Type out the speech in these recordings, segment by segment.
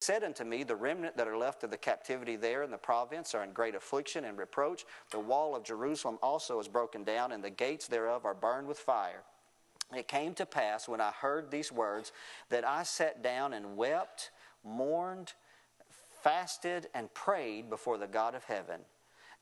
said unto me, The remnant that are left of the captivity there in the province are in great affliction and reproach. The wall of Jerusalem also is broken down, and the gates thereof are burned with fire. It came to pass when I heard these words that I sat down and wept, mourned, fasted, and prayed before the God of heaven.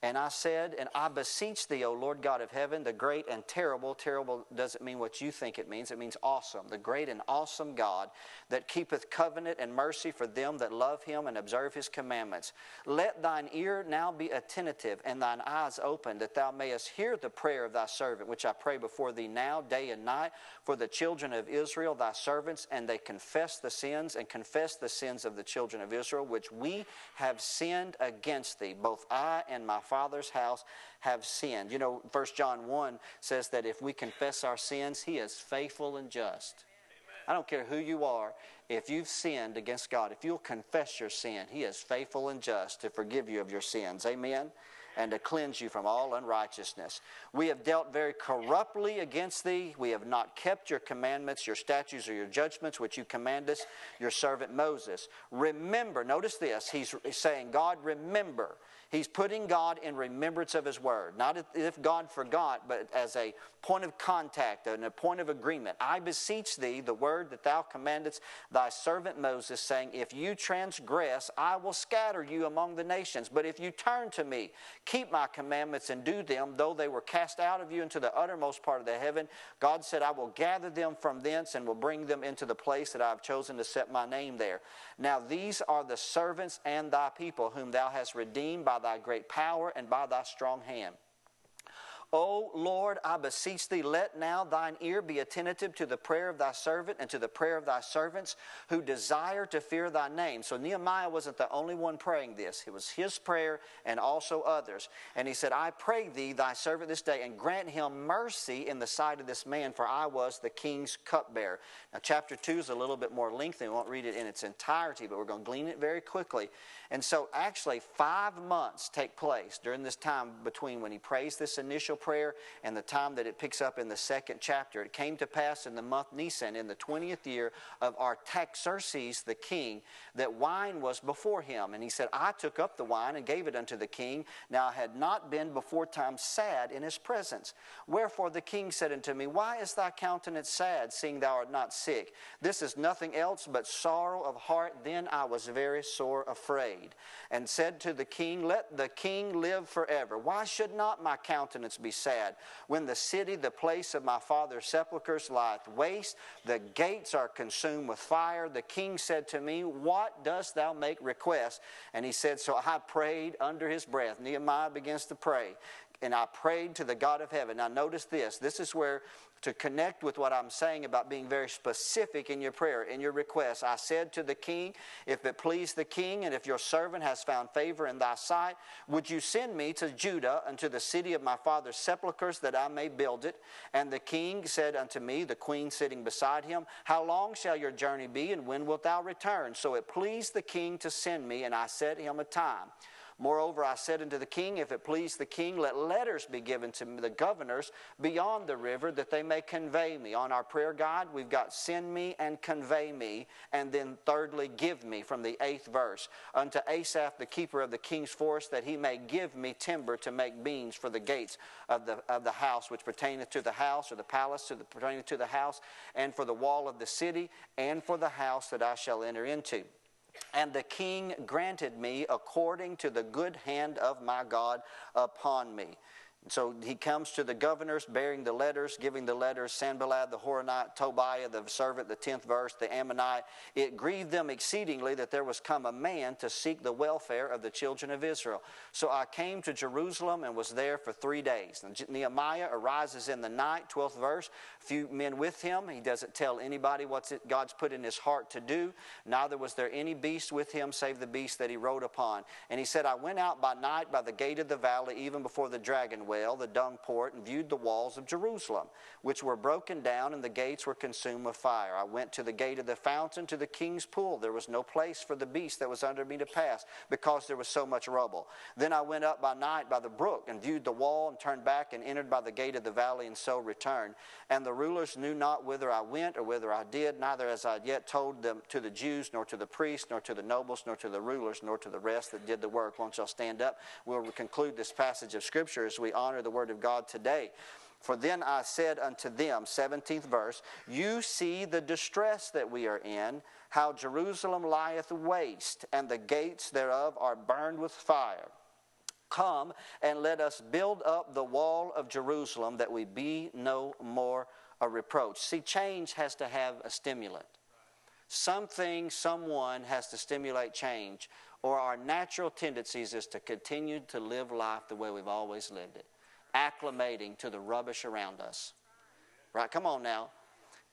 And I said, And I beseech thee, O Lord God of heaven, the great and terrible, terrible doesn't mean what you think it means, it means awesome, the great and awesome God that keepeth covenant and mercy for them that love him and observe his commandments. Let thine ear now be attentive and thine eyes open, that thou mayest hear the prayer of thy servant, which I pray before thee now, day and night, for the children of Israel, thy servants, and they confess the sins and confess the sins of the children of Israel, which we have sinned against thee, both I and my Father's house have sinned. You know, 1 John 1 says that if we confess our sins, He is faithful and just. I don't care who you are. If you've sinned against God, if you'll confess your sin, He is faithful and just to forgive you of your sins. Amen? And to cleanse you from all unrighteousness. We have dealt very corruptly against thee. We have not kept your commandments, your statutes, or your judgments, which you command us, your servant Moses. Remember, notice this. He's saying, God, remember He's putting God in remembrance of His Word. Not if God forgot, but as a point of contact and a point of agreement. I beseech thee, the word that thou commandest thy servant Moses, saying, If you transgress, I will scatter you among the nations. But if you turn to me, keep my commandments and do them, though they were cast out of you into the uttermost part of the heaven, God said, I will gather them from thence and will bring them into the place that I have chosen to set my name there. Now these are the servants and thy people, whom thou hast redeemed by thy great power and by thy strong hand. O Lord, I beseech thee, let now thine ear be attentive to the prayer of thy servant and to the prayer of thy servants who desire to fear thy name. So Nehemiah wasn't the only one praying this, it was his prayer and also others. And he said, I pray thee, thy servant, this day, and grant him mercy in the sight of this man, for I was the king's cupbearer. Now, chapter 2 is a little bit more lengthy. We won't read it in its entirety, but we're going to glean it very quickly. And so, actually, five months take place during this time between when he prays this initial prayer and the time that it picks up in the second chapter. It came to pass in the month Nisan, in the 20th year of Artaxerxes the king, that wine was before him. And he said, I took up the wine and gave it unto the king. Now I had not been before time sad in his presence. Wherefore the king said unto me, Why is thy countenance sad, seeing thou art not sick? This is nothing else but sorrow of heart. Then I was very sore afraid and said to the king, Let the king live forever. Why should not my countenance be sad? When the city, the place of my father's sepulchres, lieth waste, the gates are consumed with fire. The king said to me, What dost thou make request? And he said, So I prayed under his breath. Nehemiah begins to pray and I prayed to the God of heaven. Now, notice this. This is where to connect with what I'm saying about being very specific in your prayer, in your request. I said to the king, If it please the king, and if your servant has found favor in thy sight, would you send me to Judah unto the city of my father's sepulchres that I may build it? And the king said unto me, the queen sitting beside him, How long shall your journey be, and when wilt thou return? So it pleased the king to send me, and I set him a time. Moreover, I said unto the king, If it please the king, let letters be given to the governors beyond the river that they may convey me. On our prayer guide, we've got send me and convey me, and then thirdly, give me from the eighth verse. Unto Asaph, the keeper of the king's forest, that he may give me timber to make beams for the gates of the, of the house, which pertaineth to the house, or the palace to the, pertaineth to the house, and for the wall of the city, and for the house that I shall enter into. And the king granted me according to the good hand of my God upon me. So he comes to the governors bearing the letters, giving the letters, Sanballat the Horonite, Tobiah the servant, the 10th verse, the Ammonite. It grieved them exceedingly that there was come a man to seek the welfare of the children of Israel. So I came to Jerusalem and was there for three days. And Nehemiah arises in the night, 12th verse, few men with him. He doesn't tell anybody what God's put in his heart to do. Neither was there any beast with him save the beast that he rode upon. And he said, I went out by night by the gate of the valley, even before the dragon well, the dung port, and viewed the walls of Jerusalem, which were broken down, and the gates were consumed with fire. I went to the gate of the fountain, to the king's pool. There was no place for the beast that was under me to pass, because there was so much rubble. Then I went up by night by the brook, and viewed the wall, and turned back, and entered by the gate of the valley, and so returned. And the rulers knew not whither I went, or whither I did, neither as I had yet told them to the Jews, nor to the priests, nor to the nobles, nor to the rulers, nor to the rest that did the work. Won't y'all stand up? We'll conclude this passage of Scripture as we honor the Word of God today. For then I said unto them, 17th verse, You see the distress that we are in, how Jerusalem lieth waste, and the gates thereof are burned with fire. Come and let us build up the wall of Jerusalem that we be no more a reproach. See, change has to have a stimulant. Something, someone has to stimulate change, or our natural tendencies is to continue to live life the way we've always lived it, acclimating to the rubbish around us. Right? Come on now.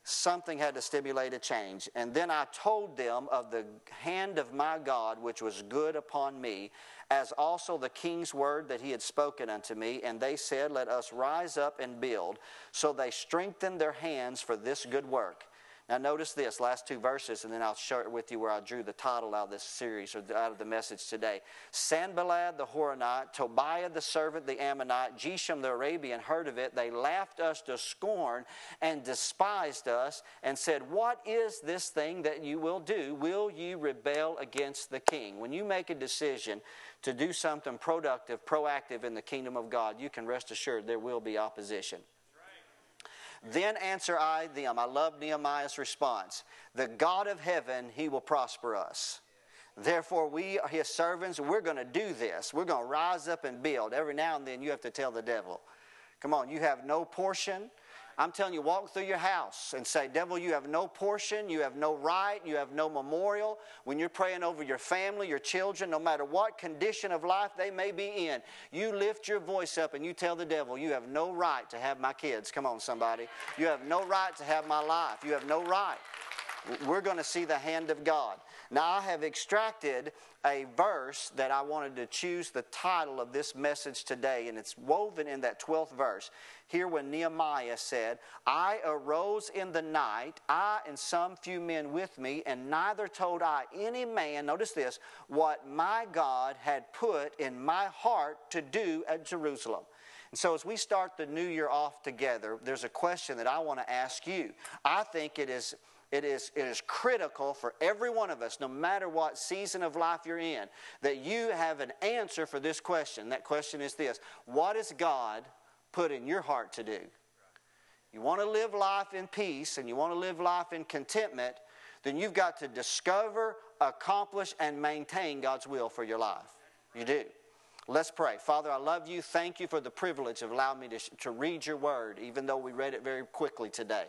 Something had to stimulate a change. And then I told them of the hand of my God, which was good upon me, as also the king's word that he had spoken unto me. And they said, Let us rise up and build. So they strengthened their hands for this good work. Now, notice this last two verses, and then I'll share it with you where I drew the title out of this series or out of the message today. Sanballat the Horonite, Tobiah the servant, the Ammonite, Geshem the Arabian heard of it. They laughed us to scorn and despised us and said, What is this thing that you will do? Will you rebel against the king? When you make a decision to do something productive, proactive in the kingdom of God, you can rest assured there will be opposition. Then answer I them. I love Nehemiah's response. The God of heaven, he will prosper us. Therefore, we are his servants. We're going to do this. We're going to rise up and build. Every now and then, you have to tell the devil, Come on, you have no portion I'm telling you, walk through your house and say, Devil, you have no portion, you have no right, you have no memorial. When you're praying over your family, your children, no matter what condition of life they may be in, you lift your voice up and you tell the devil, You have no right to have my kids. Come on, somebody. You have no right to have my life. You have no right. We're going to see the hand of God. Now, I have extracted a verse that I wanted to choose the title of this message today, and it's woven in that 12th verse. Here, when Nehemiah said, I arose in the night, I and some few men with me, and neither told I any man, notice this, what my God had put in my heart to do at Jerusalem. And so, as we start the new year off together, there's a question that I want to ask you. I think it is it is, it is critical for every one of us, no matter what season of life you're in, that you have an answer for this question. That question is this What has God put in your heart to do? You want to live life in peace and you want to live life in contentment, then you've got to discover, accomplish, and maintain God's will for your life. You do. Let's pray. Father, I love you. Thank you for the privilege of allowing me to, to read your word, even though we read it very quickly today.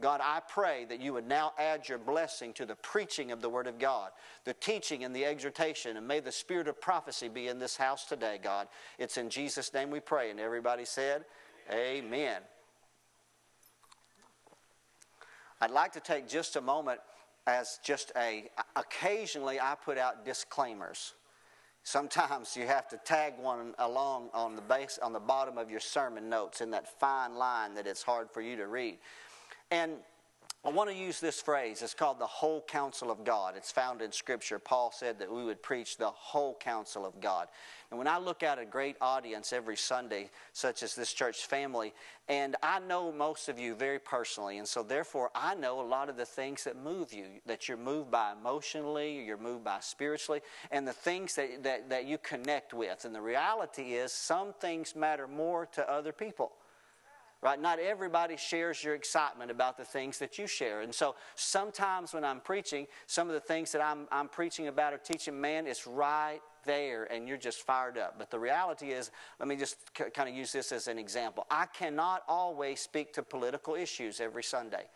God, I pray that you would now add your blessing to the preaching of the Word of God, the teaching and the exhortation, and may the spirit of prophecy be in this house today, God. It's in Jesus' name we pray. And everybody said, Amen. I'd like to take just a moment as just a, occasionally I put out disclaimers. Sometimes you have to tag one along on the base on the bottom of your sermon notes in that fine line that it's hard for you to read. And I want to use this phrase. It's called the whole counsel of God. It's found in Scripture. Paul said that we would preach the whole counsel of God. And when I look at a great audience every Sunday, such as this church family, and I know most of you very personally, and so therefore I know a lot of the things that move you, that you're moved by emotionally, you're moved by spiritually, and the things that, that, that you connect with. And the reality is, some things matter more to other people right? Not everybody shares your excitement about the things that you share. And so sometimes when I'm preaching, some of the things that I'm, I'm preaching about or teaching, man, it's right there and you're just fired up. But the reality is, let me just c- kind of use this as an example. I cannot always speak to political issues every Sunday.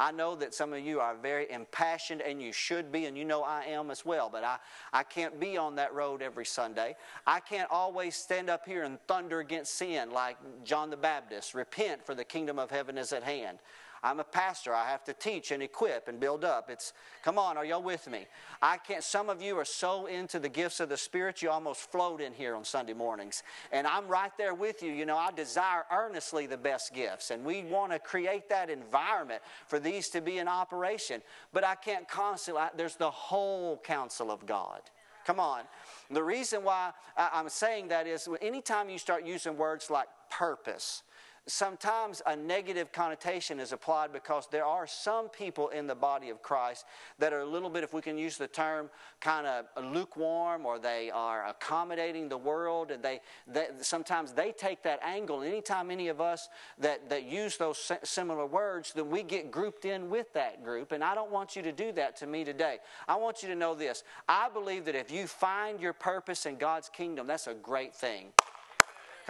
I know that some of you are very impassioned and you should be, and you know I am as well, but I, I can't be on that road every Sunday. I can't always stand up here and thunder against sin like John the Baptist. Repent, for the kingdom of heaven is at hand. I'm a pastor. I have to teach and equip and build up. It's, come on, are y'all with me? I can't, some of you are so into the gifts of the Spirit, you almost float in here on Sunday mornings. And I'm right there with you. You know, I desire earnestly the best gifts, and we want to create that environment for these to be in operation. But I can't constantly, there's the whole counsel of God. Come on. The reason why I'm saying that is anytime you start using words like purpose, sometimes a negative connotation is applied because there are some people in the body of Christ that are a little bit, if we can use the term, kind of lukewarm or they are accommodating the world and they, they sometimes they take that angle. Anytime any of us that, that use those similar words, then we get grouped in with that group. And I don't want you to do that to me today. I want you to know this. I believe that if you find your purpose in God's kingdom, that's a great thing.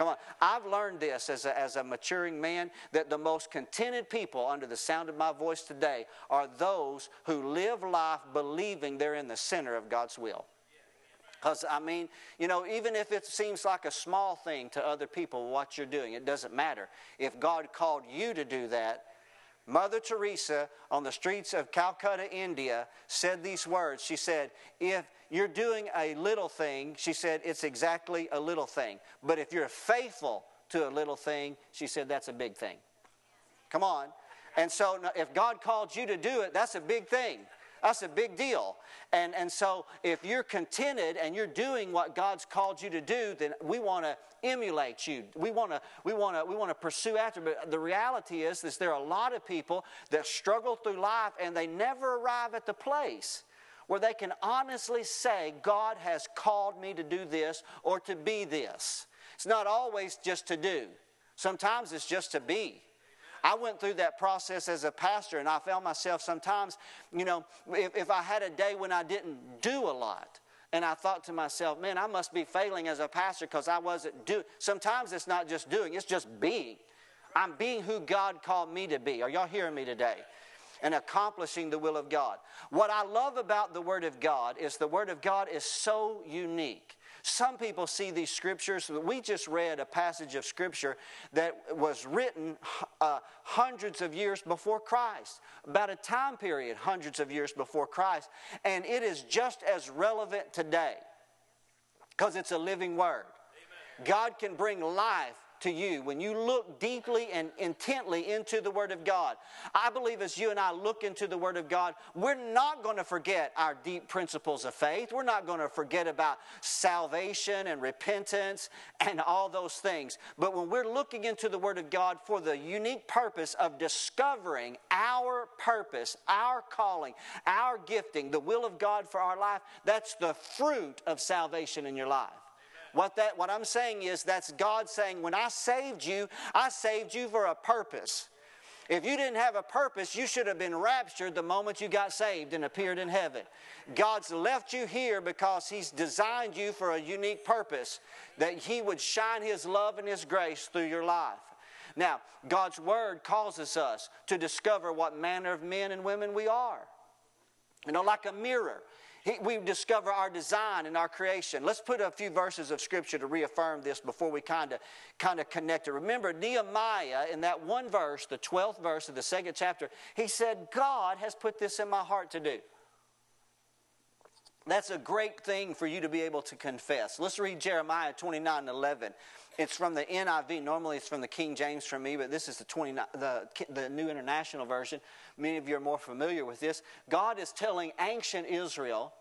Come on. I've learned this as a, as a maturing man that the most contented people under the sound of my voice today are those who live life believing they're in the center of God's will. Because, I mean, you know, even if it seems like a small thing to other people what you're doing, it doesn't matter. If God called you to do that, Mother Teresa on the streets of Calcutta, India, said these words. She said, If you're doing a little thing, she said, it's exactly a little thing. But if you're faithful to a little thing, she said, that's a big thing. Come on. And so if God called you to do it, that's a big thing. That's a big deal. And, and so if you're contented and you're doing what God's called you to do, then we want to emulate you. We want to we want to we want to pursue after. But the reality is, is there are a lot of people that struggle through life and they never arrive at the place where they can honestly say, God has called me to do this or to be this. It's not always just to do, sometimes it's just to be. I went through that process as a pastor, and I found myself sometimes, you know, if, if I had a day when I didn't do a lot, and I thought to myself, man, I must be failing as a pastor because I wasn't doing. Sometimes it's not just doing, it's just being. I'm being who God called me to be. Are y'all hearing me today? and accomplishing the will of God. What I love about the Word of God is the Word of God is so unique. Some people see these scriptures. We just read a passage of scripture that was written uh, hundreds of years before Christ, about a time period hundreds of years before Christ, and it is just as relevant today because it's a living word. Amen. God can bring life to you when you look deeply and intently into the Word of God. I believe as you and I look into the Word of God, we're not going to forget our deep principles of faith. We're not going to forget about salvation and repentance and all those things. But when we're looking into the Word of God for the unique purpose of discovering our purpose, our calling, our gifting, the will of God for our life, that's the fruit of salvation in your life. What, that, what I'm saying is that's God saying, when I saved you, I saved you for a purpose. If you didn't have a purpose, you should have been raptured the moment you got saved and appeared in heaven. God's left you here because He's designed you for a unique purpose, that He would shine His love and His grace through your life. Now, God's Word causes us to discover what manner of men and women we are. You know, like a mirror. He, we discover our design and our creation. Let's put a few verses of scripture to reaffirm this before we kind of kind of connect it. Remember Nehemiah in that one verse, the 12th verse of the second chapter, he said, God has put this in my heart to do. That's a great thing for you to be able to confess. Let's read Jeremiah 29 11. It's from the NIV. Normally it's from the King James for me, but this is the, 29, the, the New International Version. Many of you are more familiar with this. God is telling ancient Israel,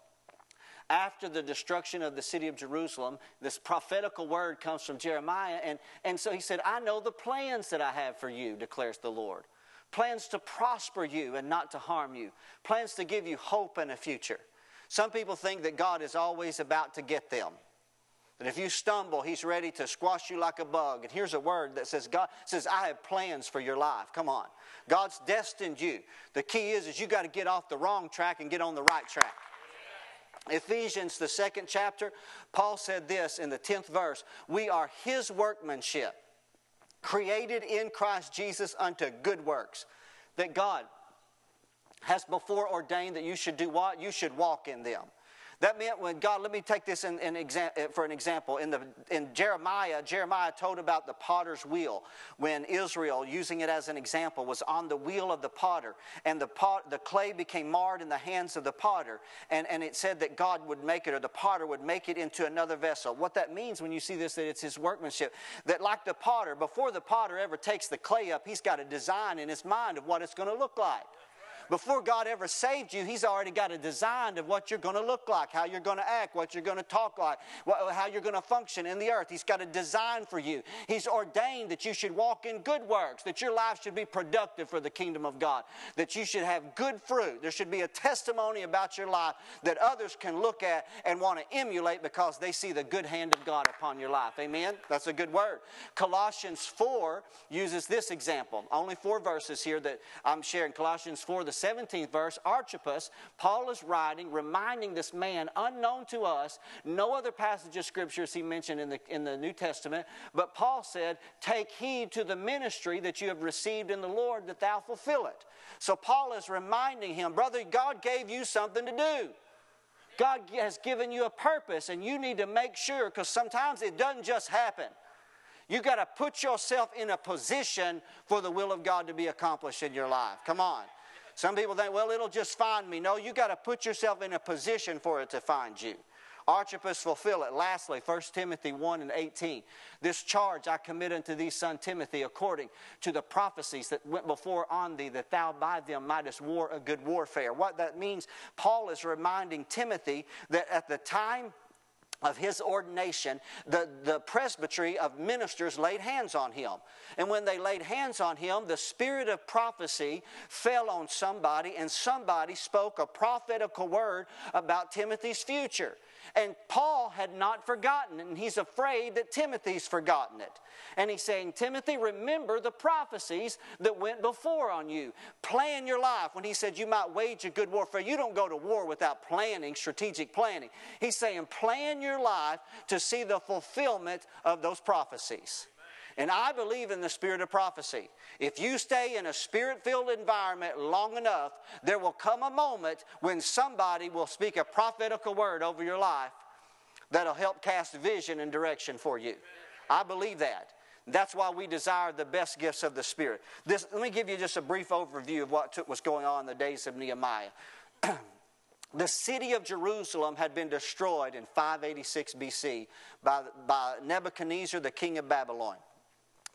after the destruction of the city of Jerusalem, this prophetical word comes from Jeremiah. And, and so he said, I know the plans that I have for you, declares the Lord. Plans to prosper you and not to harm you, plans to give you hope and a future. Some people think that God is always about to get them. That if you stumble, He's ready to squash you like a bug. And here's a word that says, God says, I have plans for your life. Come on. God's destined you. The key is, is you got to get off the wrong track and get on the right track. Ephesians, the second chapter, Paul said this in the 10th verse We are His workmanship, created in Christ Jesus unto good works. That God has before ordained that you should do what? You should walk in them. That meant when God, let me take this in, in exa- uh, for an example. In, the, in Jeremiah, Jeremiah told about the potter's wheel when Israel, using it as an example, was on the wheel of the potter and the, pot, the clay became marred in the hands of the potter. And, and it said that God would make it or the potter would make it into another vessel. What that means when you see this, that it's his workmanship. That like the potter, before the potter ever takes the clay up, he's got a design in his mind of what it's going to look like. Before God ever saved you, He's already got a design of what you're going to look like, how you're going to act, what you're going to talk like, how you're going to function in the earth. He's got a design for you. He's ordained that you should walk in good works, that your life should be productive for the kingdom of God, that you should have good fruit. There should be a testimony about your life that others can look at and want to emulate because they see the good hand of God upon your life. Amen? That's a good word. Colossians 4 uses this example. Only four verses here that I'm sharing. Colossians 4, the 17th verse, Archippus, Paul is writing, reminding this man, unknown to us, no other passage of scripture scriptures he mentioned in the, in the New Testament, but Paul said, Take heed to the ministry that you have received in the Lord, that thou fulfill it. So Paul is reminding him, Brother, God gave you something to do. God has given you a purpose, and you need to make sure, because sometimes it doesn't just happen. You got to put yourself in a position for the will of God to be accomplished in your life. Come on. Some people think, well, it'll just find me. No, you got to put yourself in a position for it to find you. Archippus, fulfill it. Lastly, 1 Timothy 1 and 18. This charge I commit unto thee, son Timothy, according to the prophecies that went before on thee, that thou by them mightest war a good warfare. What that means, Paul is reminding Timothy that at the time of his ordination, the, the presbytery of ministers laid hands on him. And when they laid hands on him, the spirit of prophecy fell on somebody, and somebody spoke a prophetical word about Timothy's future. And Paul had not forgotten, and he's afraid that Timothy's forgotten it. And he's saying, Timothy, remember the prophecies that went before on you. Plan your life. When he said you might wage a good warfare, you don't go to war without planning, strategic planning. He's saying, plan your life to see the fulfillment of those prophecies. And I believe in the spirit of prophecy. If you stay in a spirit filled environment long enough, there will come a moment when somebody will speak a prophetical word over your life that'll help cast vision and direction for you. I believe that. That's why we desire the best gifts of the Spirit. This, let me give you just a brief overview of what took, was going on in the days of Nehemiah. the city of Jerusalem had been destroyed in 586 BC by, by Nebuchadnezzar, the king of Babylon.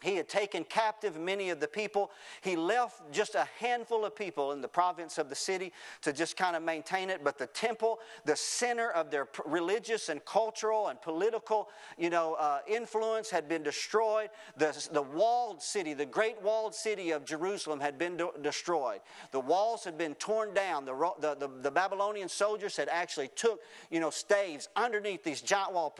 He had taken captive many of the people. He left just a handful of people in the province of the city to just kind of maintain it. But the temple, the center of their religious and cultural and political, you know, uh, influence had been destroyed. The, the walled city, the great walled city of Jerusalem had been de- destroyed. The walls had been torn down. The, the, the, the, Babylonian soldiers had actually took, you know, staves underneath these giant walls.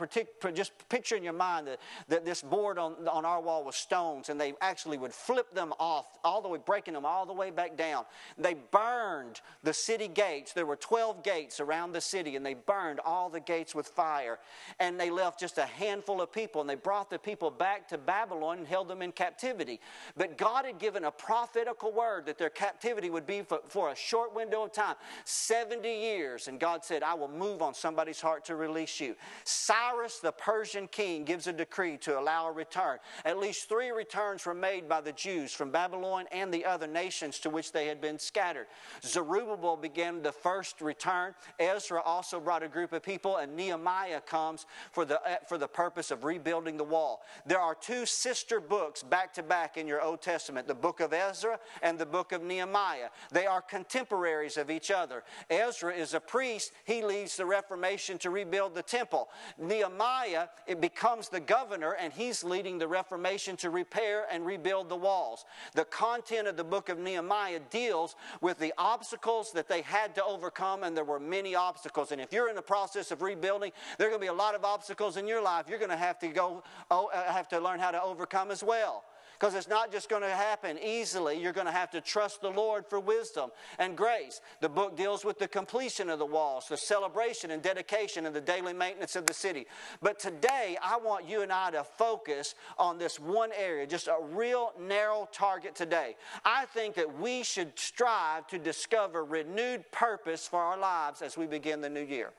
Just picture in your mind that, that this board on, on our wall was stone stones and they actually would flip them off, all the way, breaking them all the way back down. They burned the city gates. There were 12 gates around the city, and they burned all the gates with fire. And they left just a handful of people, and they brought the people back to Babylon and held them in captivity. But God had given a prophetical word that their captivity would be for, for a short window of time 70 years. And God said, I will move on somebody's heart to release you. Cyrus, the Persian king, gives a decree to allow a return. At least three returns were made by the Jews from Babylon and the other nations to which they had been scattered. Zerubbabel began the first return. Ezra also brought a group of people, and Nehemiah comes for the, eh, for the purpose of rebuilding the wall. There are two sister books back to back in your Old Testament the book of Ezra and the book of Nehemiah. They are contemporaries of each other. Ezra is a priest, he leads the Reformation to rebuild the temple. Nehemiah, it becomes the governor, and he's leading the Reformation to repair and rebuild the walls. The content of the book of Nehemiah deals with the obstacles that they had to overcome, and there were many obstacles. And if you're in the process of rebuilding, there are going to be a lot of obstacles in your life. You're going to have to go, oh, uh, have to learn how to overcome as well because it's not just going to happen easily. You're going to have to trust the Lord for wisdom and grace. The book deals with the completion of the walls, the celebration and dedication, and the daily maintenance of the city. But today, I want you and I to focus on this one area, just a real narrow target today. I think that we should strive to discover renewed purpose for our lives as we begin the new year.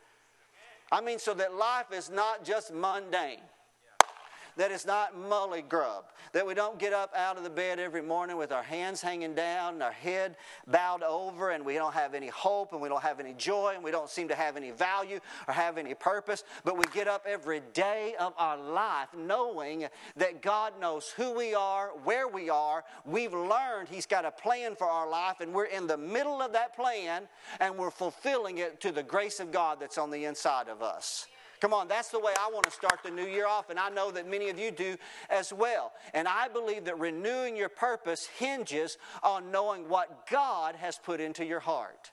I mean, so that life is not just mundane that it's not mully grub, that we don't get up out of the bed every morning with our hands hanging down and our head bowed over and we don't have any hope and we don't have any joy and we don't seem to have any value or have any purpose, but we get up every day of our life knowing that God knows who we are, where we are. We've learned He's got a plan for our life and we're in the middle of that plan and we're fulfilling it to the grace of God that's on the inside of us. Come on, that's the way I want to start the new year off, and I know that many of you do as well. And I believe that renewing your purpose hinges on knowing what God has put into your heart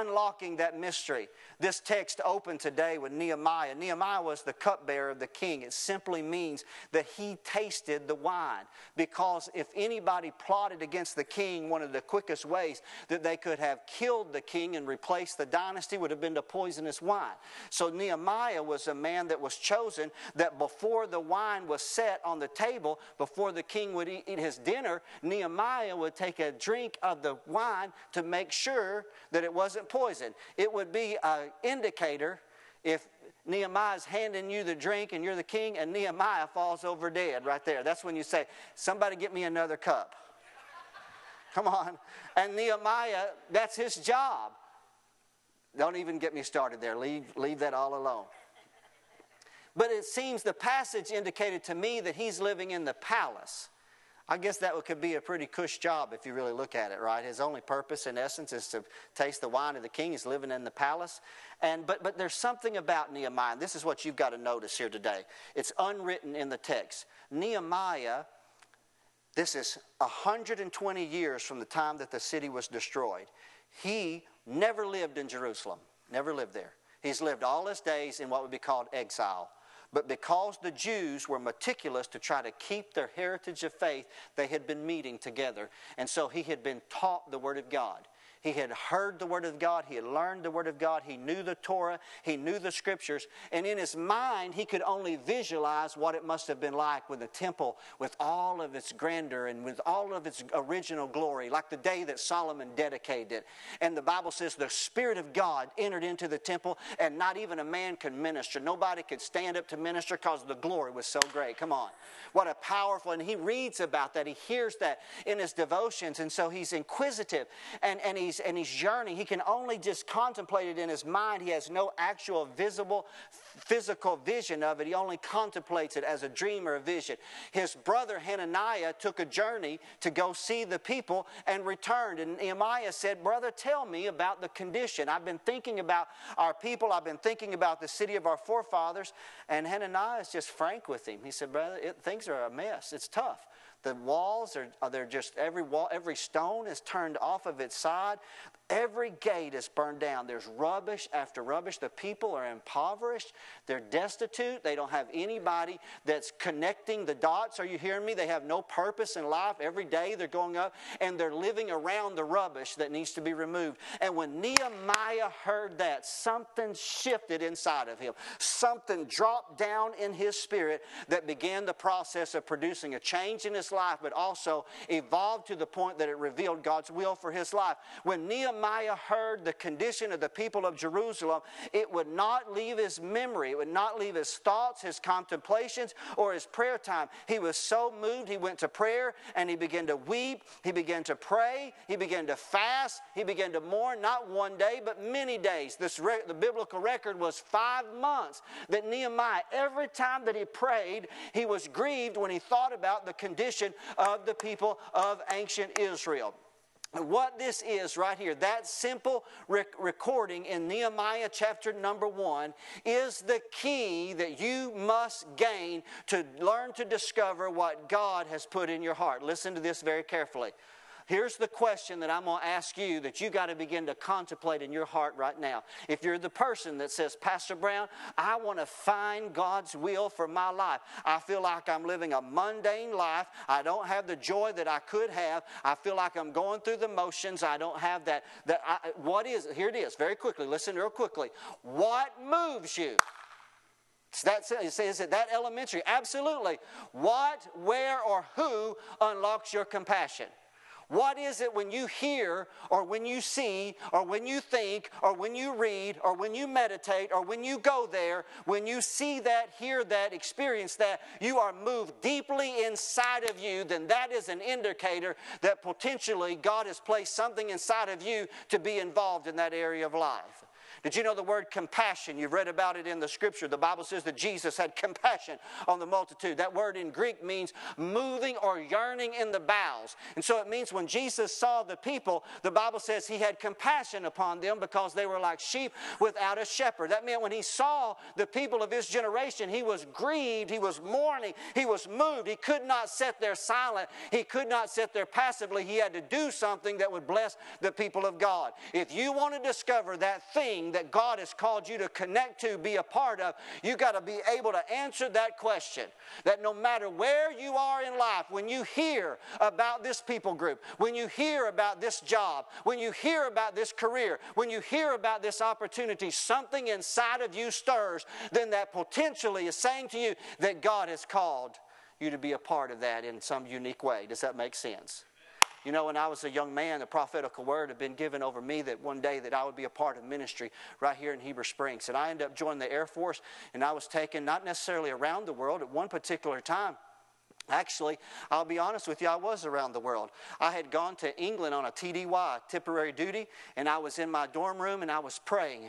unlocking that mystery. This text opened today with Nehemiah. Nehemiah was the cupbearer of the king. It simply means that he tasted the wine. Because if anybody plotted against the king, one of the quickest ways that they could have killed the king and replaced the dynasty would have been to poisonous wine. So Nehemiah was a man that was chosen that before the wine was set on the table, before the king would eat his dinner, Nehemiah would take a drink of the wine to make sure that it wasn't poison. It would be an indicator if Nehemiah's handing you the drink and you're the king and Nehemiah falls over dead right there. That's when you say, Somebody get me another cup. Come on. And Nehemiah, that's his job. Don't even get me started there. Leave, leave that all alone. But it seems the passage indicated to me that he's living in the palace. I guess that could be a pretty cush job if you really look at it, right? His only purpose, in essence, is to taste the wine of the king. He's living in the palace. And, but, but there's something about Nehemiah. This is what you've got to notice here today. It's unwritten in the text. Nehemiah, this is 120 years from the time that the city was destroyed. He never lived in Jerusalem, never lived there. He's lived all his days in what would be called exile. But because the Jews were meticulous to try to keep their heritage of faith, they had been meeting together. And so he had been taught the Word of God. He had heard the Word of God. He had learned the Word of God. He knew the Torah. He knew the Scriptures. And in his mind, he could only visualize what it must have been like with the temple, with all of its grandeur and with all of its original glory, like the day that Solomon dedicated it. And the Bible says the Spirit of God entered into the temple, and not even a man could minister. Nobody could stand up to minister because the glory was so great. Come on. What a powerful, and he reads about that. He hears that in his devotions. And so he's inquisitive and, and he's he's and he's yearning. He can only just contemplate it in his mind. He has no actual visible physical vision of it. He only contemplates it as a dream or a vision. His brother Hananiah took a journey to go see the people and returned. And Nehemiah said, Brother, tell me about the condition. I've been thinking about our people. I've been thinking about the city of our forefathers. And Hananiah is just frank with him. He said, Brother, it, things are a mess. It's tough. The walls are, are just every wall, every stone is turned off of its side. Every gate is burned down. There's rubbish after rubbish. The people are impoverished. They're destitute. They don't have anybody that's connecting the dots. Are you hearing me? They have no purpose in life. Every day they're going up and they're living around the rubbish that needs to be removed. And when Nehemiah heard that, something shifted inside of him. Something dropped down in his spirit that began the process of producing a change in his life, but also evolved to the point that it revealed God's will for his life. When Nehemiah heard the condition of the people of Jerusalem, it would not leave his memory, it would not leave his thoughts, his contemplations, or his prayer time. He was so moved, he went to prayer and he began to weep, he began to pray, he began to fast, he began to mourn, not one day, but many days. This re- the biblical record was five months that Nehemiah, every time that he prayed, he was grieved when he thought about the condition nation of the people of ancient Israel. What this is right here, that simple rec- recording in Nehemiah chapter number one, is the key that you must gain to learn to discover what God has put in your heart. Listen to this very carefully. Here's the question that I'm going to ask you that you got to begin to contemplate in your heart right now. If you're the person that says, Pastor Brown, I want to find God's will for my life. I feel like I'm living a mundane life. I don't have the joy that I could have. I feel like I'm going through the motions. I don't have that. that I, what is, here it is, very quickly, listen real quickly. What moves you? That, is it that elementary? Absolutely. What, where, or who unlocks your compassion? What is it when you hear, or when you see, or when you think, or when you read, or when you meditate, or when you go there, when you see that, hear that, experience that, you are moved deeply inside of you, then that is an indicator that potentially God has placed something inside of you to be involved in that area of life. Did you know the word compassion? You've read about it in the scripture. The Bible says that Jesus had compassion on the multitude. That word in Greek means moving or yearning in the bowels. And so it means when Jesus saw the people, the Bible says he had compassion upon them because they were like sheep without a shepherd. That meant when he saw the people of his generation, he was grieved, he was mourning, he was moved. He could not sit there silent, he could not sit there passively. He had to do something that would bless the people of God. If you want to discover that thing, that God has called you to connect to, be a part of, you got to be able to answer that question. That no matter where you are in life, when you hear about this people group, when you hear about this job, when you hear about this career, when you hear about this opportunity, something inside of you stirs, then that potentially is saying to you that God has called you to be a part of that in some unique way. Does that make sense? You know, when I was a young man, the prophetical word had been given over me that one day that I would be a part of ministry right here in Heber Springs. And I ended up joining the Air Force, and I was taken not necessarily around the world at one particular time. Actually, I'll be honest with you, I was around the world. I had gone to England on a TDY, temporary duty, and I was in my dorm room and I was praying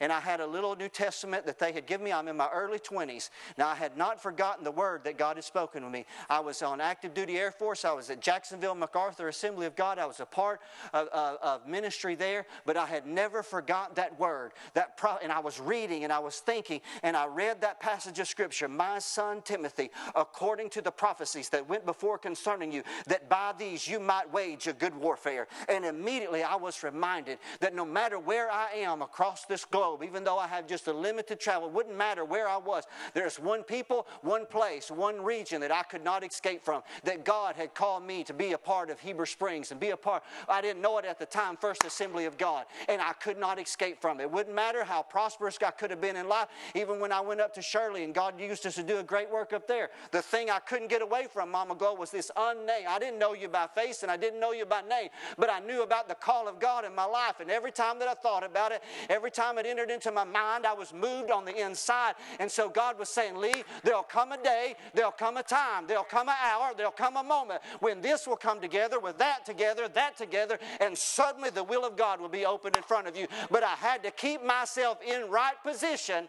and I had a little New Testament that they had given me. I'm in my early 20s. Now, I had not forgotten the word that God had spoken to me. I was on active duty Air Force. I was at Jacksonville MacArthur Assembly of God. I was a part of, of, of ministry there, but I had never forgotten that word. That pro- and I was reading and I was thinking, and I read that passage of Scripture, My son Timothy, according to the prophecies that went before concerning you, that by these you might wage a good warfare. And immediately I was reminded that no matter where I am across this globe, globe, even though I have just a limited travel, it wouldn't matter where I was. There's one people, one place, one region that I could not escape from, that God had called me to be a part of Heber Springs and be a part. I didn't know it at the time, First Assembly of God, and I could not escape from it. It wouldn't matter how prosperous I could have been in life, even when I went up to Shirley and God used us to do a great work up there. The thing I couldn't get away from, Mama Glow, was this unnamed. I didn't know you by face and I didn't know you by name, but I knew about the call of God in my life. And every time that I thought about it, every time it entered into my mind. I was moved on the inside. And so God was saying, Lee, there'll come a day, there'll come a time, there'll come an hour, there'll come a moment when this will come together with that together, that together, and suddenly the will of God will be open in front of you. But I had to keep myself in right position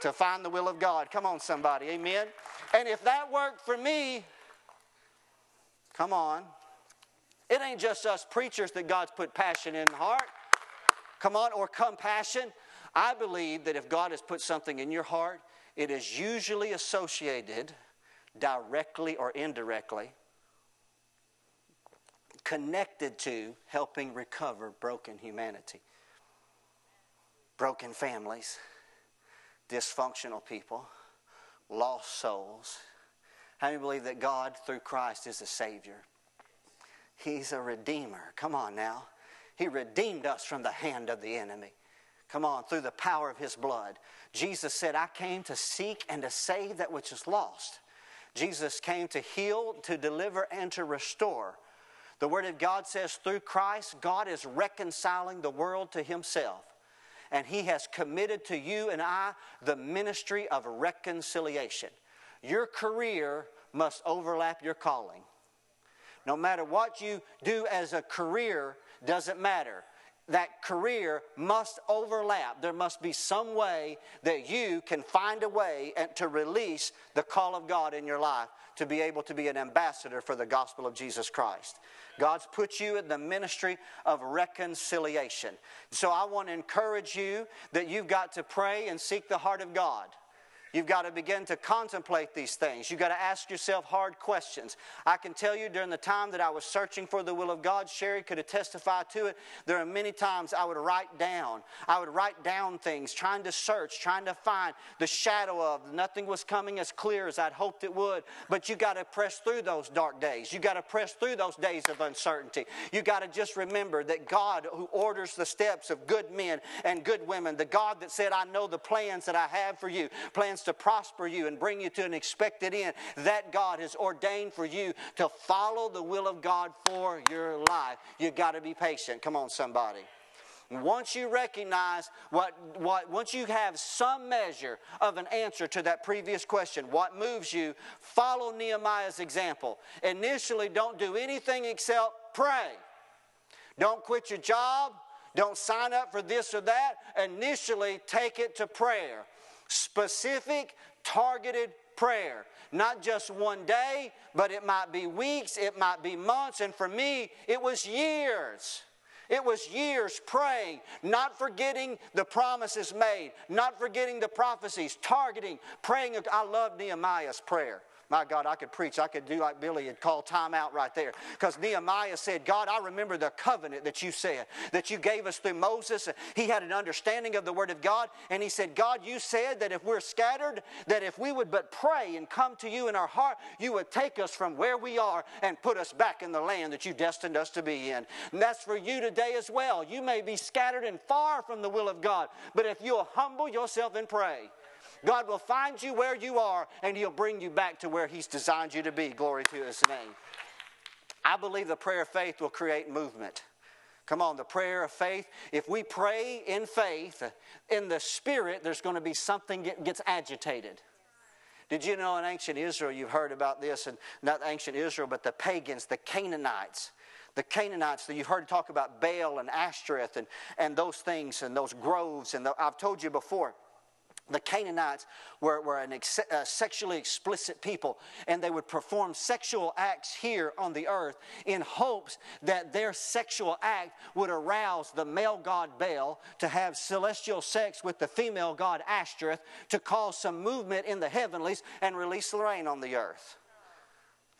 to find the will of God. Come on, somebody. Amen. And if that worked for me, come on. It ain't just us preachers that God's put passion in the heart. Come on, or compassion. I believe that if God has put something in your heart, it is usually associated directly or indirectly connected to helping recover broken humanity, broken families, dysfunctional people, lost souls. How many believe that God, through Christ, is a Savior? He's a Redeemer. Come on now. He redeemed us from the hand of the enemy. Come on, through the power of his blood. Jesus said, I came to seek and to save that which is lost. Jesus came to heal, to deliver, and to restore. The Word of God says, through Christ, God is reconciling the world to Himself. And He has committed to you and I the ministry of reconciliation. Your career must overlap your calling. No matter what you do as a career, doesn't matter that career must overlap. There must be some way that you can find a way to release the call of God in your life to be able to be an ambassador for the gospel of Jesus Christ. God's put you in the ministry of reconciliation. So I want to encourage you that you've got to pray and seek the heart of God. You've got to begin to contemplate these things. You've got to ask yourself hard questions. I can tell you during the time that I was searching for the will of God, Sherry could have testified to it. There are many times I would write down. I would write down things, trying to search, trying to find the shadow of. Nothing was coming as clear as I'd hoped it would. But you got to press through those dark days. You got to press through those days of uncertainty. You got to just remember that God, who orders the steps of good men and good women, the God that said, I know the plans that I have for you, plans plans to prosper you and bring you to an expected end. That God has ordained for you to follow the will of God for your life. You've got to be patient. Come on, somebody. Once you recognize what, what, once you have some measure of an answer to that previous question, what moves you, follow Nehemiah's example. Initially, don't do anything except pray. Don't quit your job. Don't sign up for this or that. Initially, take it to prayer. Specific, targeted prayer. Not just one day, but it might be weeks, it might be months, and for me, it was years. It was years praying, not forgetting the promises made, not forgetting the prophecies, targeting, praying. I love Nehemiah's prayer. My God, I could preach. I could do like Billy and call time out right there. Because Nehemiah said, God, I remember the covenant that you said, that you gave us through Moses. He had an understanding of the Word of God. And he said, God, you said that if we're scattered, that if we would but pray and come to you in our heart, you would take us from where we are and put us back in the land that you destined us to be in. And that's for you today as well. You may be scattered and far from the will of God, but if you'll humble yourself and pray, God will find you where you are and He'll bring you back to where He's designed you to be. Glory to His name. I believe the prayer of faith will create movement. Come on, the prayer of faith. If we pray in faith, in the spirit, there's going to be something that gets agitated. Did you know in ancient Israel, you've heard about this, and not ancient Israel, but the pagans, the Canaanites. The Canaanites, that you've heard talk about Baal and Ashtoreth and, and those things and those groves. And the, I've told you before, the Canaanites were, were an ex- uh, sexually explicit people, and they would perform sexual acts here on the earth in hopes that their sexual act would arouse the male god Baal to have celestial sex with the female god Ashtoreth to cause some movement in the heavenlies and release the rain on the earth.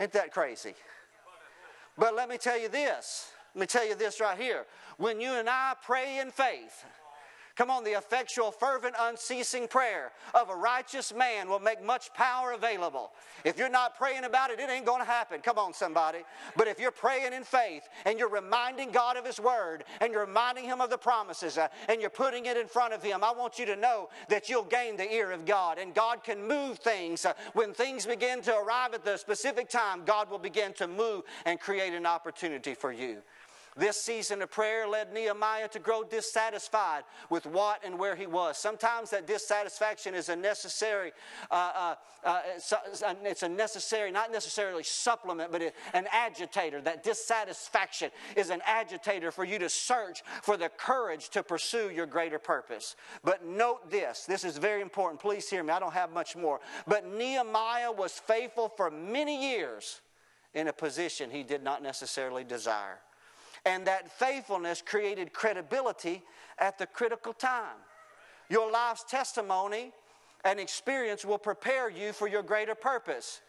Ain't that crazy? But let me tell you this. Let me tell you this right here. When you and I pray in faith, Come on, the effectual, fervent, unceasing prayer of a righteous man will make much power available. If you're not praying about it, it ain't going to happen. Come on, somebody. But if you're praying in faith and you're reminding God of His Word and you're reminding Him of the promises uh, and you're putting it in front of Him, I want you to know that you'll gain the ear of God and God can move things. Uh, when things begin to arrive at the specific time, God will begin to move and create an opportunity for you. This season of prayer led Nehemiah to grow dissatisfied with what and where he was. Sometimes that dissatisfaction is a necessary, uh, uh, uh, it's a necessary, not necessarily supplement, but an agitator. That dissatisfaction is an agitator for you to search for the courage to pursue your greater purpose. But note this this is very important. Please hear me. I don't have much more. But Nehemiah was faithful for many years in a position he did not necessarily desire. And that faithfulness created credibility at the critical time. Your life's testimony and experience will prepare you for your greater purpose.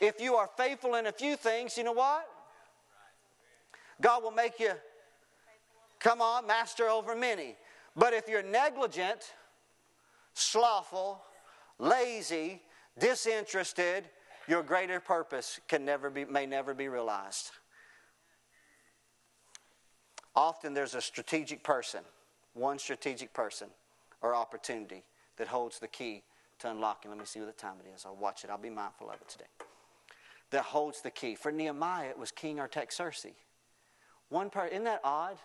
If you are faithful in a few things, you know what? God will make you, come on, master over many. But if you're negligent, slothful, lazy, disinterested, your greater purpose can never be, may never be realized. Often there's a strategic person, one strategic person or opportunity that holds the key to unlocking. Let me see what the time it is. I'll watch it. I'll be mindful of it today. That holds the key. For Nehemiah, it was King Artaxerxes. One part, isn't that odd?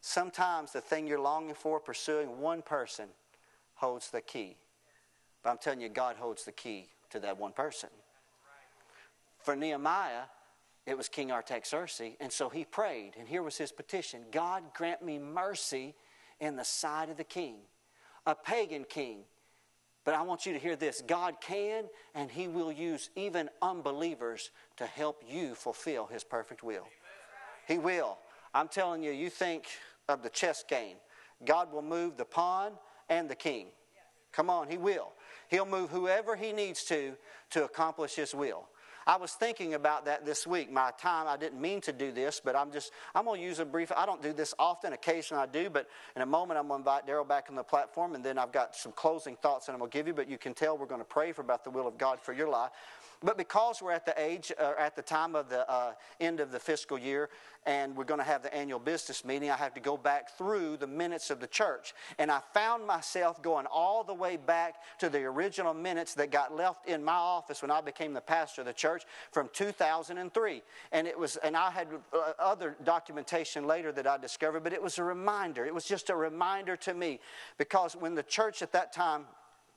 Sometimes the thing you're longing for, pursuing, one person holds the key. But I'm telling you, God holds the key to that one person. For Nehemiah, it was King Artaxerxes. And so he prayed, and here was his petition God grant me mercy in the sight of the king, a pagan king. But I want you to hear this God can and he will use even unbelievers to help you fulfill his perfect will. He will. I'm telling you, you think of the chess game. God will move the pawn and the king. Come on, he will. He'll move whoever he needs to to accomplish his will. I was thinking about that this week. My time, I didn't mean to do this, but I'm just, I'm going to use a brief, I don't do this often. Occasionally I do, but in a moment I'm going to invite Daryl back on the platform, and then I've got some closing thoughts that I'm going to give you, but you can tell we're going to pray for about the will of God for your life. But because we're at the age, uh, at the time of the uh, end of the fiscal year, and we're going to have the annual business meeting, I have to go back through the minutes of the church. And I found myself going all the way back to the original minutes that got left in my office when I became the pastor of the church from 2003. And it was, and I had uh, other documentation later that I discovered, but it was a reminder. It was just a reminder to me because when the church at that time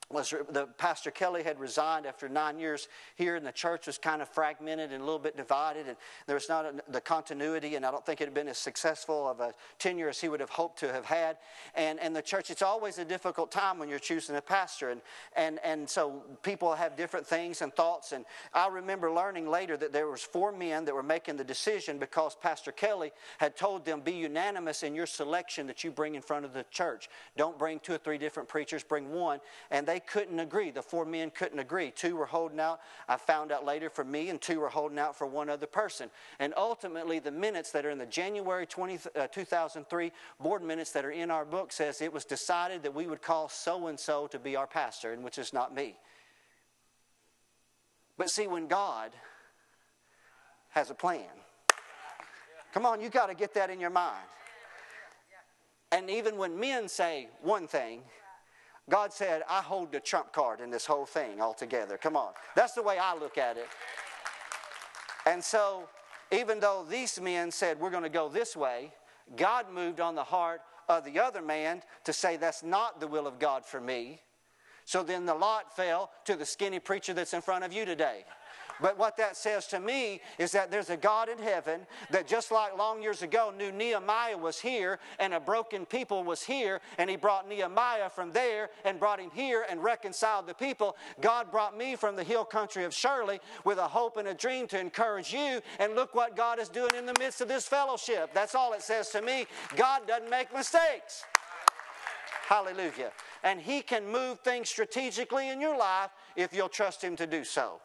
was the pastor kelly had resigned after nine years here and the church was kind of fragmented and a little bit divided and there was not a, the continuity and i don't think it had been as successful of a tenure as he would have hoped to have had. And, and the church it's always a difficult time when you're choosing a pastor and, and, and so people have different things and thoughts and i remember learning later that there was four men that were making the decision because pastor kelly had told them be unanimous in your selection that you bring in front of the church. Don't bring two or three different preachers bring one and they they couldn't agree. The four men couldn't agree. Two were holding out, I found out later for me, and two were holding out for one other person. And ultimately, the minutes that are in the January 20, uh, 2003 board minutes that are in our book says it was decided that we would call so and so to be our pastor, and which is not me. But see, when God has a plan, come on, you got to get that in your mind. And even when men say one thing, God said, I hold the trump card in this whole thing altogether. Come on. That's the way I look at it. And so, even though these men said, We're going to go this way, God moved on the heart of the other man to say, That's not the will of God for me. So then the lot fell to the skinny preacher that's in front of you today. But what that says to me is that there's a God in heaven that just like long years ago knew Nehemiah was here and a broken people was here, and he brought Nehemiah from there and brought him here and reconciled the people. God brought me from the hill country of Shirley with a hope and a dream to encourage you, and look what God is doing in the midst of this fellowship. That's all it says to me. God doesn't make mistakes. Hallelujah. And He can move things strategically in your life if you'll trust Him to do so.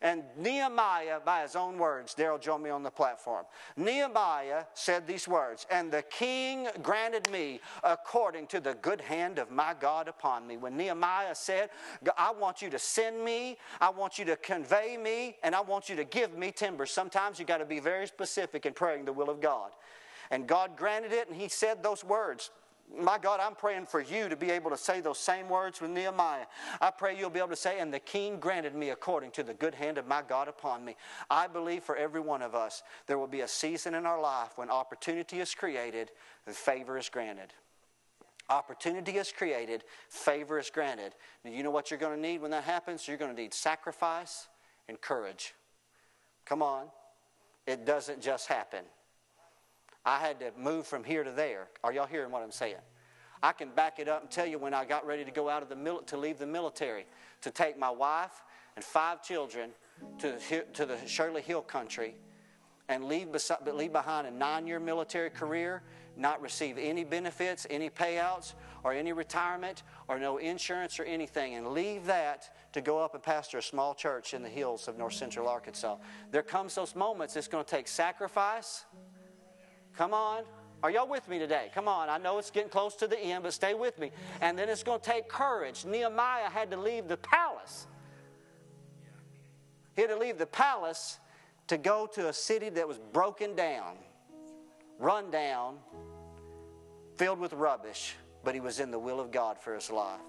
And Nehemiah, by his own words, Daryl joined me on the platform. Nehemiah said these words, And the king granted me according to the good hand of my God upon me. When Nehemiah said, I want you to send me, I want you to convey me, and I want you to give me timber. Sometimes you got to be very specific in praying the will of God. And God granted it, and he said those words my God, I'm praying for you to be able to say those same words with Nehemiah. I pray you'll be able to say, And the king granted me according to the good hand of my God upon me. I believe for every one of us, there will be a season in our life when opportunity is created and favor is granted. Opportunity is created, favor is granted. Now, you know what you're going to need when that happens? You're going to need sacrifice and courage. Come on. It doesn't just happen. I had to move from here to there. Are y'all hearing what I'm saying? I can back it up and tell you when I got ready to go out of the mil- to leave the military to take my wife and five children to the, to the Shirley Hill country and leave, besi- leave behind a nine-year military career, not receive any benefits, any payouts, or any retirement, or no insurance or anything, and leave that to go up and pastor a small church in the hills of north central Arkansas. There comes those moments. It's going to take sacrifice. Come on. Are y'all with me today? Come on. I know it's getting close to the end, but stay with me. And then it's going to take courage. Nehemiah had to leave the palace. He had to leave the palace to go to a city that was broken down, run down, filled with rubbish, but he was in the will of God for his life.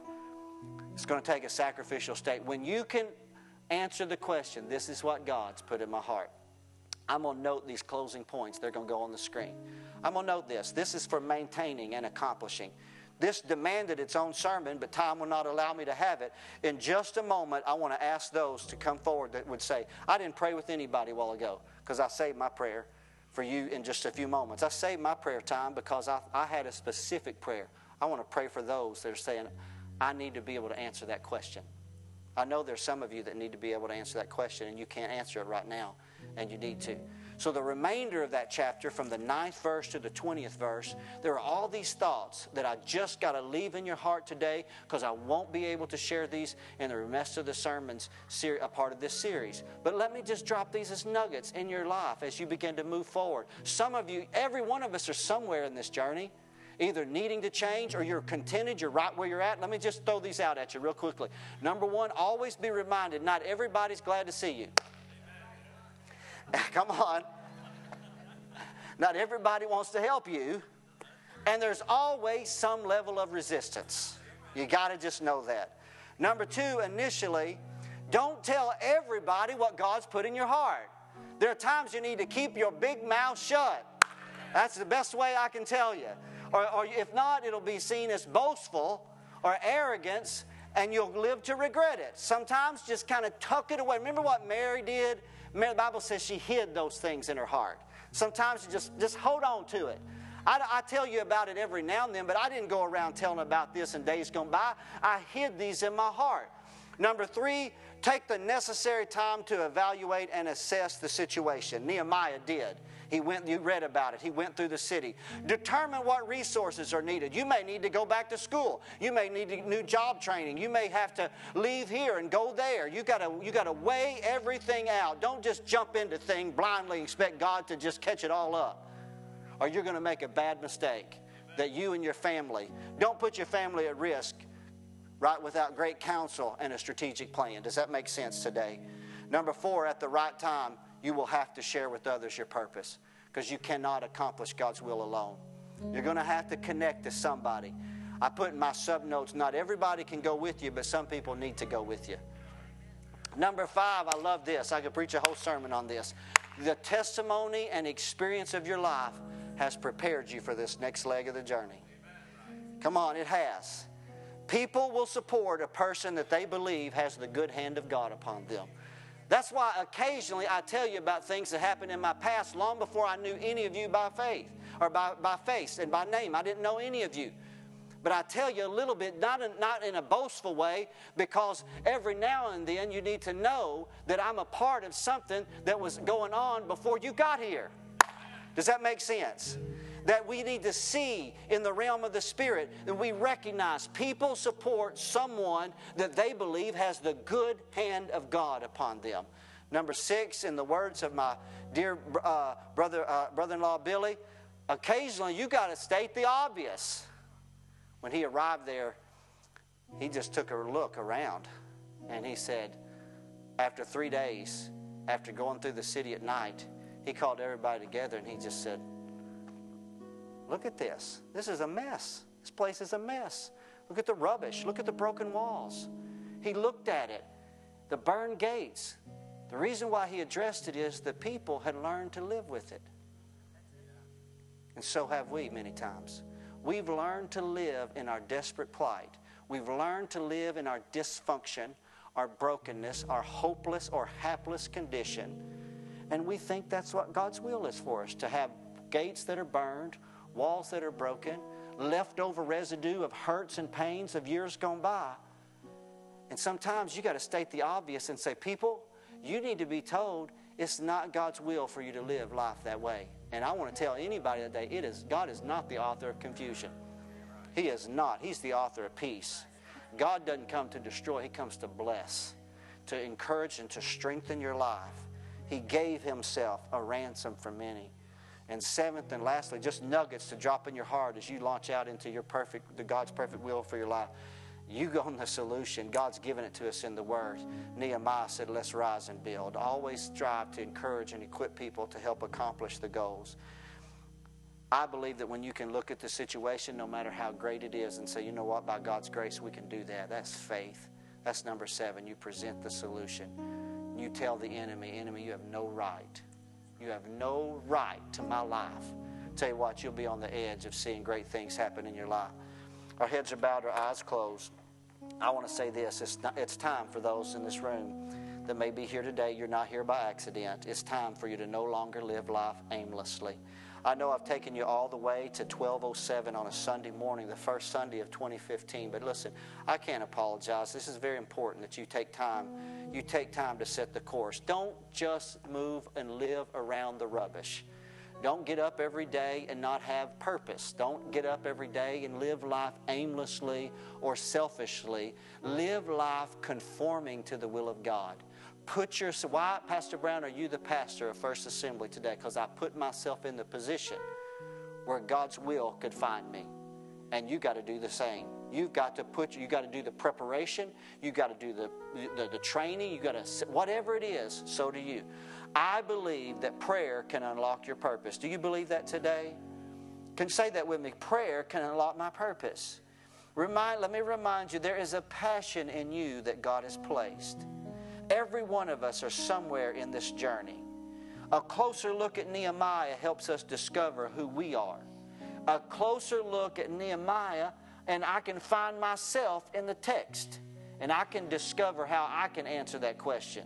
It's going to take a sacrificial state. When you can answer the question, this is what God's put in my heart. I'm going to note these closing points. They're going to go on the screen. I'm going to note this. This is for maintaining and accomplishing. This demanded its own sermon, but time will not allow me to have it. In just a moment, I want to ask those to come forward that would say, I didn't pray with anybody a while ago because I saved my prayer for you in just a few moments. I saved my prayer time because I, I had a specific prayer. I want to pray for those that are saying, I need to be able to answer that question. I know there's some of you that need to be able to answer that question, and you can't answer it right now and you need to. So, the remainder of that chapter, from the ninth verse to the 20th verse, there are all these thoughts that I just got to leave in your heart today because I won't be able to share these in the rest of the sermons, a part of this series. But let me just drop these as nuggets in your life as you begin to move forward. Some of you, every one of us, are somewhere in this journey either needing to change or you're contented, you're right where you're at. Let me just throw these out at you real quickly. Number one, always be reminded not everybody's glad to see you. Come on. Not everybody wants to help you, and there's always some level of resistance. You got to just know that. Number two, initially, don't tell everybody what God's put in your heart. There are times you need to keep your big mouth shut. That's the best way I can tell you. Or, or if not, it'll be seen as boastful or arrogance, and you'll live to regret it. Sometimes just kind of tuck it away. Remember what Mary did? The Bible says she hid those things in her heart. Sometimes you just, just hold on to it. I, I, tell you about it every now and then, but I didn't go around telling about this in days gone by. I hid these in my heart. Number three, take the necessary time to evaluate and assess the situation. Nehemiah did. He went, you read about it. He went through the city. Determine what resources are needed. You may need to go back to school. You may need new job training. You may have to leave here and go there. You gotta, you gotta weigh everything out. Don't just jump into things blindly expect God to just catch it all up. Or you're gonna make a bad mistake that you and your family, don't put your family at risk, right, without great counsel and a strategic plan. Does that make sense today? Number four, at the right time, you will have to share with others your purpose because you cannot accomplish God's will alone. You're going to have to connect to somebody. I put in my sub notes not everybody can go with you, but some people need to go with you. Number five, I love this. I could preach a whole sermon on this. The testimony and experience of your life has prepared you for this next leg of the journey. Come on, it has. People will support a person that they believe has the good hand of God upon them. That's why occasionally I tell you about things that happened in my past long before I knew any of you by faith or by, by face and by name. I didn't know any of you. But I tell you a little bit, not in, not in a boastful way, because every now and then you need to know that I'm a part of something that was going on before you got here. Does that make sense? That we need to see in the realm of the Spirit that we recognize people support someone that they believe has the good hand of God upon them. Number six, in the words of my dear uh, brother, uh, brother-in-law Billy, occasionally you got to state the obvious. When he arrived there, he just took a look around and he said, after three days, after going through the city at night, he called everybody together and he just said, Look at this. This is a mess. This place is a mess. Look at the rubbish. Look at the broken walls. He looked at it, the burned gates. The reason why he addressed it is the people had learned to live with it. And so have we many times. We've learned to live in our desperate plight. We've learned to live in our dysfunction, our brokenness, our hopeless or hapless condition. And we think that's what God's will is for us to have gates that are burned walls that are broken, leftover residue of hurts and pains of years gone by. And sometimes you got to state the obvious and say, people, you need to be told it's not God's will for you to live life that way. And I want to tell anybody today, it is God is not the author of confusion. He is not. He's the author of peace. God doesn't come to destroy, He comes to bless, to encourage, and to strengthen your life. He gave Himself a ransom for many. And seventh and lastly, just nuggets to drop in your heart as you launch out into your perfect, the God's perfect will for your life. You go on the solution. God's given it to us in the Word. Nehemiah said, Let's rise and build. Always strive to encourage and equip people to help accomplish the goals. I believe that when you can look at the situation, no matter how great it is, and say, you know what, by God's grace, we can do that. That's faith. That's number seven. You present the solution. You tell the enemy, enemy, you have no right you have no right to my life. Tell you what, you'll be on the edge of seeing great things happen in your life. Our heads are bowed, our eyes closed. I want to say this it's, not, it's time for those in this room that may be here today. You're not here by accident. It's time for you to no longer live life aimlessly. I know I've taken you all the way to 1207 on a Sunday morning, the first Sunday of 2015. But listen, I can't apologize. This is very important that you take time. You take time to set the course. Don't just move and live around the rubbish. Don't get up every day and not have purpose. Don't get up every day and live life aimlessly or selfishly. Live life conforming to the will of God. Put your why, Pastor Brown, are you the pastor of First Assembly today? Because I put myself in the position where God's will could find me. And you got to do the same. You've got to put you got to do the preparation, you got to do the, the, the training, you got to whatever it is, so do you. I believe that prayer can unlock your purpose. Do you believe that today? Can you say that with me? Prayer can unlock my purpose. Remind, let me remind you there is a passion in you that God has placed. Every one of us are somewhere in this journey. A closer look at Nehemiah helps us discover who we are. A closer look at Nehemiah, and I can find myself in the text, and I can discover how I can answer that question.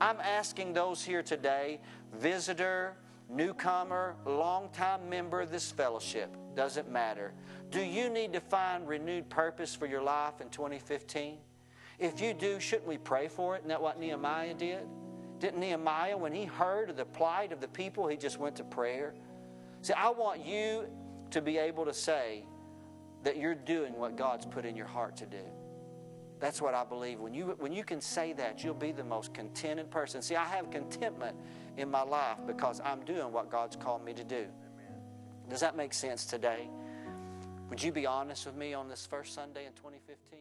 I'm asking those here today, visitor, newcomer, longtime member of this fellowship, doesn't matter. Do you need to find renewed purpose for your life in 2015? If you do, shouldn't we pray for it? Isn't that what Nehemiah did? Didn't Nehemiah, when he heard of the plight of the people, he just went to prayer? See, I want you to be able to say that you're doing what God's put in your heart to do. That's what I believe. When you, when you can say that, you'll be the most contented person. See, I have contentment in my life because I'm doing what God's called me to do. Does that make sense today? Would you be honest with me on this first Sunday in 2015?